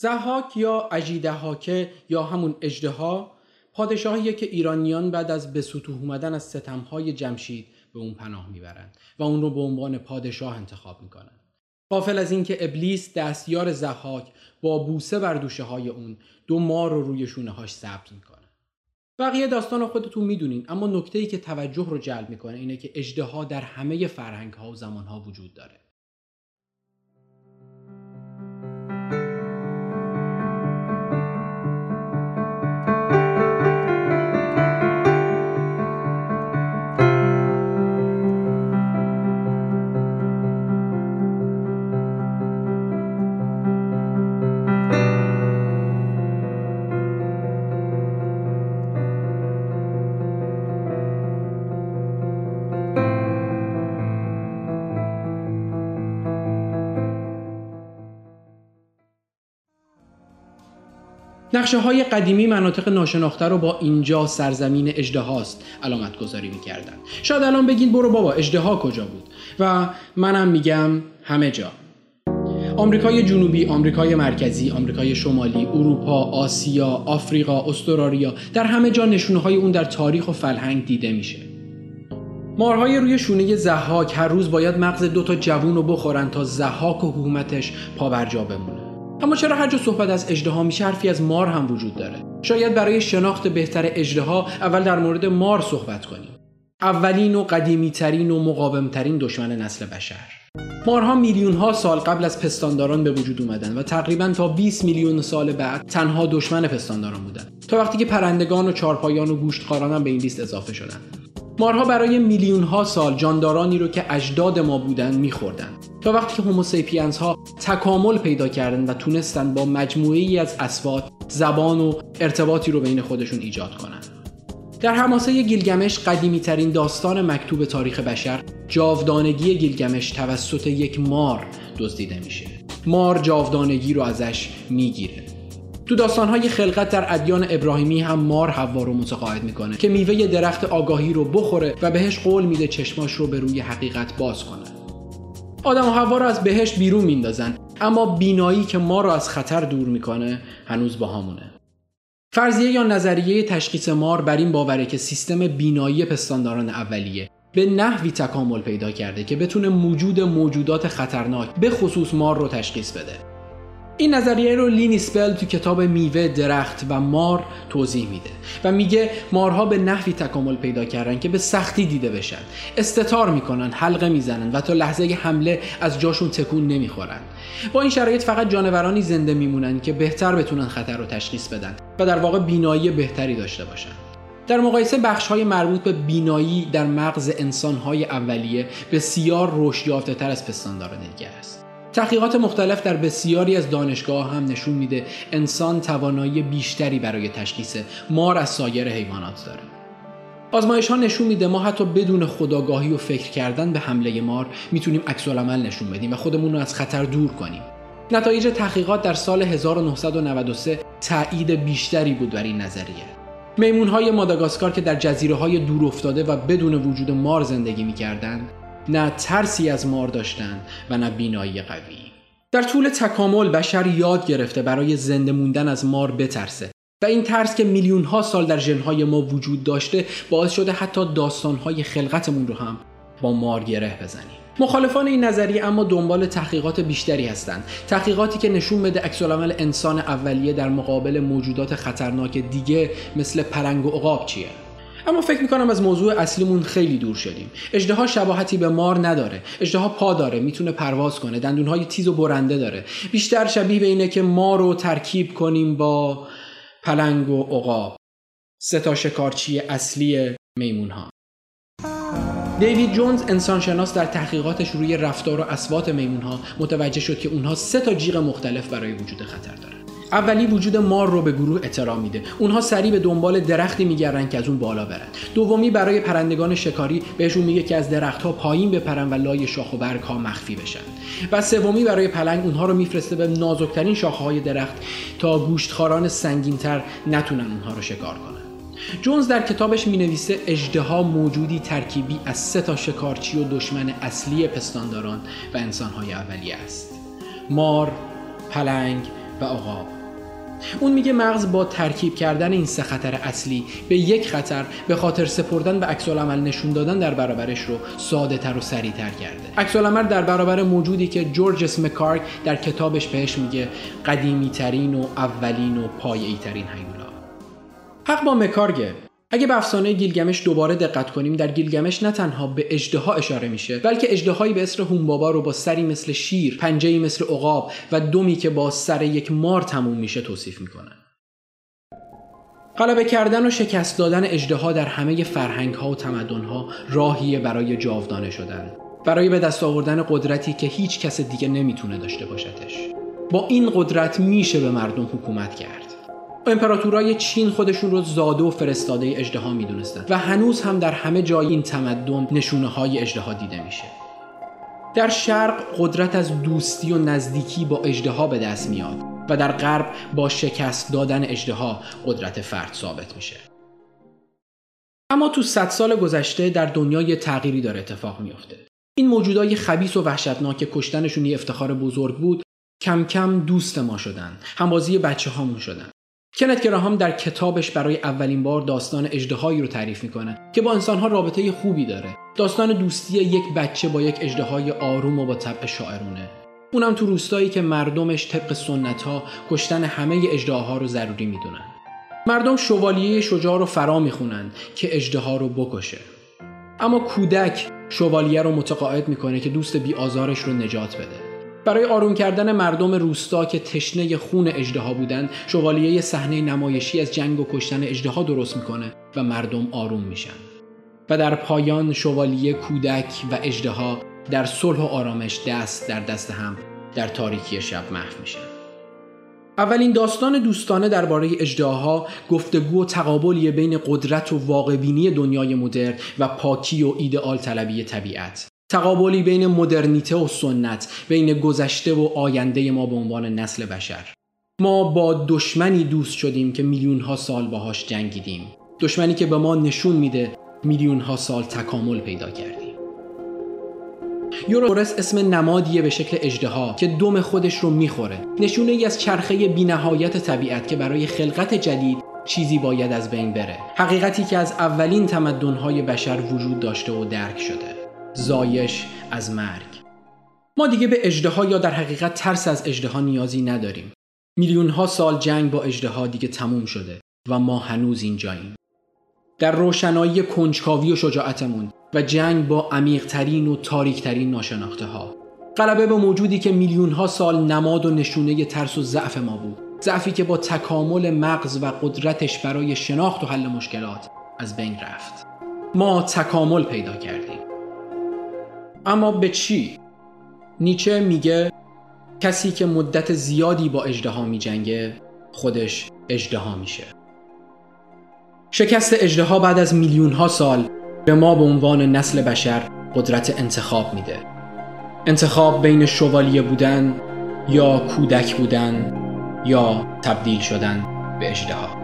زحاک یا اجیدهاکه یا همون اجدها پادشاهیه که ایرانیان بعد از به سطوح اومدن از ستمهای جمشید به اون پناه می‌برند و اون رو به عنوان پادشاه انتخاب می‌کنن. قافل از اینکه ابلیس دستیار زحاک با بوسه بر دوشه های اون دو مار رو روی شونه هاش ثبت می‌کنه. بقیه داستان خودتون می‌دونین اما نکته ای که توجه رو جلب می‌کنه اینه که اجدها در همه فرهنگ ها و زمان ها وجود داره. نقشه های قدیمی مناطق ناشناخته رو با اینجا سرزمین اجده هاست علامت گذاری می‌کردن شاید الان بگین برو بابا اجده ها کجا بود و منم میگم همه جا آمریکای جنوبی، آمریکای مرکزی، آمریکای شمالی، اروپا، آسیا، آفریقا، استرالیا در همه جا نشونه های اون در تاریخ و فرهنگ دیده میشه. مارهای روی شونه زحاک هر روز باید مغز دو تا جوون رو بخورن تا زحاک و حکومتش پابرجا بمونه. اما چرا هر جا صحبت از اجدها میشه حرفی از مار هم وجود داره؟ شاید برای شناخت بهتر اجدها اول در مورد مار صحبت کنیم. اولین و قدیمی ترین و مقاوم ترین دشمن نسل بشر. مارها میلیون ها سال قبل از پستانداران به وجود اومدن و تقریبا تا 20 میلیون سال بعد تنها دشمن پستانداران بودن. تا وقتی که پرندگان و چارپایان و گوشتخواران هم به این لیست اضافه شدن. مارها برای میلیون ها سال جاندارانی رو که اجداد ما بودن میخوردن. تا وقتی که هوموسیپینز ها تکامل پیدا کردن و تونستن با مجموعه از اسوات زبان و ارتباطی رو بین خودشون ایجاد کنن. در حماسه گیلگمش قدیمی ترین داستان مکتوب تاریخ بشر جاودانگی گیلگمش توسط یک مار دزدیده میشه. مار جاودانگی رو ازش می‌گیره. تو داستانهای خلقت در ادیان ابراهیمی هم مار حوا رو متقاعد می‌کنه که میوه درخت آگاهی رو بخوره و بهش قول میده چشماش رو به روی حقیقت باز کنه. آدم و حوا رو از بهشت بیرون میندازن اما بینایی که ما رو از خطر دور می‌کنه هنوز با همونه. فرضیه یا نظریه تشخیص مار بر این باوره که سیستم بینایی پستانداران اولیه به نحوی تکامل پیدا کرده که بتونه موجود موجودات خطرناک به خصوص مار رو تشخیص بده. این نظریه رو لینی سپل تو کتاب میوه درخت و مار توضیح میده و میگه مارها به نحوی تکامل پیدا کردن که به سختی دیده بشن. استتار می‌کنن حلقه می‌زنن و تا لحظه حمله از جاشون تکون نمی‌خورن. با این شرایط فقط جانورانی زنده میمونن که بهتر بتونن خطر رو تشخیص بدن و در واقع بینایی بهتری داشته باشن. در مقایسه بخش های مربوط به بینایی در مغز انسان های اولیه بسیار رشد یافته تر از پستانداران دیگه است. تحقیقات مختلف در بسیاری از دانشگاه هم نشون میده انسان توانایی بیشتری برای تشخیص مار از سایر حیوانات داره. آزمایش ها نشون میده ما حتی بدون خداگاهی و فکر کردن به حمله مار می‌تونیم عکس عمل نشون بدیم و خودمون رو از خطر دور کنیم. نتایج تحقیقات در سال 1993 تایید بیشتری بود بر این نظریه. میمون های ماداگاسکار که در جزیره های دور افتاده و بدون وجود مار زندگی می‌کردند نه ترسی از مار داشتن و نه بینایی قوی. در طول تکامل بشر یاد گرفته برای زنده موندن از مار بترسه و این ترس که میلیون ها سال در ژنهای ما وجود داشته باعث شده حتی داستانهای خلقتمون رو هم با مار گره بزنیم. مخالفان این نظریه اما دنبال تحقیقات بیشتری هستند. تحقیقاتی که نشون بده عکسالعمل انسان اولیه در مقابل موجودات خطرناک دیگه مثل پرنگ و عقاب چیه؟ اما فکر می‌کنم از موضوع اصلیمون خیلی دور شدیم. اجدها شباهتی به مار نداره. اجدها پا داره می‌تونه پرواز کنه. دندونهای تیز و برنده داره. بیشتر شبیه به اینه که ما رو ترکیب کنیم با پلنگ و عقاب. سه تا شکارچی اصلی میمون ها دیوید جونز انسانشناس در تحقیقاتش روی رفتار و اسوات میمون ها متوجه شد که اونها سه تا جیغ مختلف برای وجود خطر دارن. اولی وجود مار رو به گروه احترام میده. اونها سریع به دنبال درختی میگردن که از اون بالا برن. دومی برای پرندگان شکاری بهشون میگه که از درختها پایین بپرن و لای شاخ و برگ ها مخفی بشن. و سومی برای پلنگ اونها رو میفرسته به نازکترین شاخه های درخت تا گوشتخواران سنگینتر نتونن اونها رو شکار کنن. جونز در کتابش می نویسه اجدها موجودی ترکیبی از سه تا شکارچی و دشمن اصلی پستانداران و انسانهای اولیه است. مار، پلنگ و عقاب. اون میگه مغز با ترکیب کردن این سه خطر اصلی به یک خطر به خاطر سپردن به عکس عمل نشون دادن در برابرش رو ساده تر و سریع تر کرده. عکس عمل در برابر موجودی که جورج اسمکارک در کتابش بهش میگه قدیمی ترین و اولین و پایه‌ای ترین هیولا. حق با مکارگه. اگه به افسانه گیلگمش دوباره دقت کنیم در گیلگمش نه تنها به اجدها اشاره میشه بلکه اجدهایی به اسم هومبابا رو با سری مثل شیر پنجه‌ای مثل عقاب و دومی که با سر یک مار تموم میشه توصیف می‌کنن. غلبه کردن و شکست دادن اجدها در همه فرهنگ ها و تمدن ها راهیه برای جاودانه شدن. برای به دست آوردن قدرتی که هیچ کس دیگه نمی‌تونه داشته باشدش با این قدرت میشه به مردم حکومت کرد. امپراتورای چین خودشون رو زاده و فرستاده اجدها می‌دونستن و هنوز هم در همه جای این تمدن نشونه های اجدها دیده میشه. در شرق قدرت از دوستی و نزدیکی با اجدها به دست میاد و در غرب با شکست دادن اجدها قدرت فرد ثابت میشه. اما تو صد سال گذشته در دنیا یه تغییری داره اتفاق میافته. این موجودای خبیس و وحشتناک که کشتنشون یه افتخار بزرگ بود. کم کم دوست ما شدن. همبازی بچه هامون شدن. کنت گراهام در کتابش برای اولین بار داستان اجدهایی رو تعریف می‌کنه که با انسانها رابطه خوبی داره. داستان دوستی یک بچه با یک اجدهای آروم و با طبع شاعرونه اونم تو روستایی که مردمش طبق سنت ها کشتن همه اجدهاها رو ضروری می‌دونن. مردم شوالیه شجاع رو فرا می‌خونن که اجدها رو بکشه. اما کودک شوالیه رو متقاعد می‌کنه که دوست بی آزارش رو نجات بده. برای آروم کردن مردم روستا که تشنه خون اجدها بودند شوالیه صحنه نمایشی از جنگ و کشتن اجدها درست می‌کنه و مردم آروم میشن. و در پایان شوالیه کودک و اجدها در صلح و آرامش دست در دست هم در تاریکی شب محو میشن. اولین داستان دوستانه درباره اجدهاها گفتگو و تقابلی بین قدرت و واقعبینی دنیای مدرن و پاکی و ایدئال طلبی طبیعت. تقابلی بین مدرنیته و سنت بین گذشته و آینده ما به عنوان نسل بشر. ما با دشمنی دوست شدیم که میلیون ها سال باهاش جنگیدیم. دشمنی که به ما نشون میده میلیون ها سال تکامل پیدا کردیم. یوروس اسم نمادیه به شکل اجدها که دم خودش رو می‌خوره. نشونه ای از چرخه بینهایت طبیعت که برای خلقت جدید چیزی باید از بین بره. حقیقتی که از اولین تمدنهای بشر وجود داشته و درک شده. زایش از مرگ. ما دیگه به اجدها یا در حقیقت ترس از اجدها نیازی نداریم. میلیون ها سال جنگ با اجدها دیگه تموم شده و ما هنوز اینجاییم. در روشنایی کنجکاوی و شجاعتمون و جنگ با عمیقترین و تاریکترین ناشناخته ها غلبه به موجودی که میلیون ها سال نماد و نشونه ترس و ضعف ما بود. ضعفی که با تکامل مغز و قدرتش برای شناخت و حل مشکلات از بین رفت. ما تکامل پیدا کردیم. اما به چی؟ نیچه میگه کسی که مدت زیادی با اجدها میجنگه خودش اجدها میشه. شکست اجدها بعد از میلیون ها سال به ما به عنوان نسل بشر قدرت انتخاب میده. انتخاب بین شوالیه بودن یا کودک بودن یا تبدیل شدن به اجدها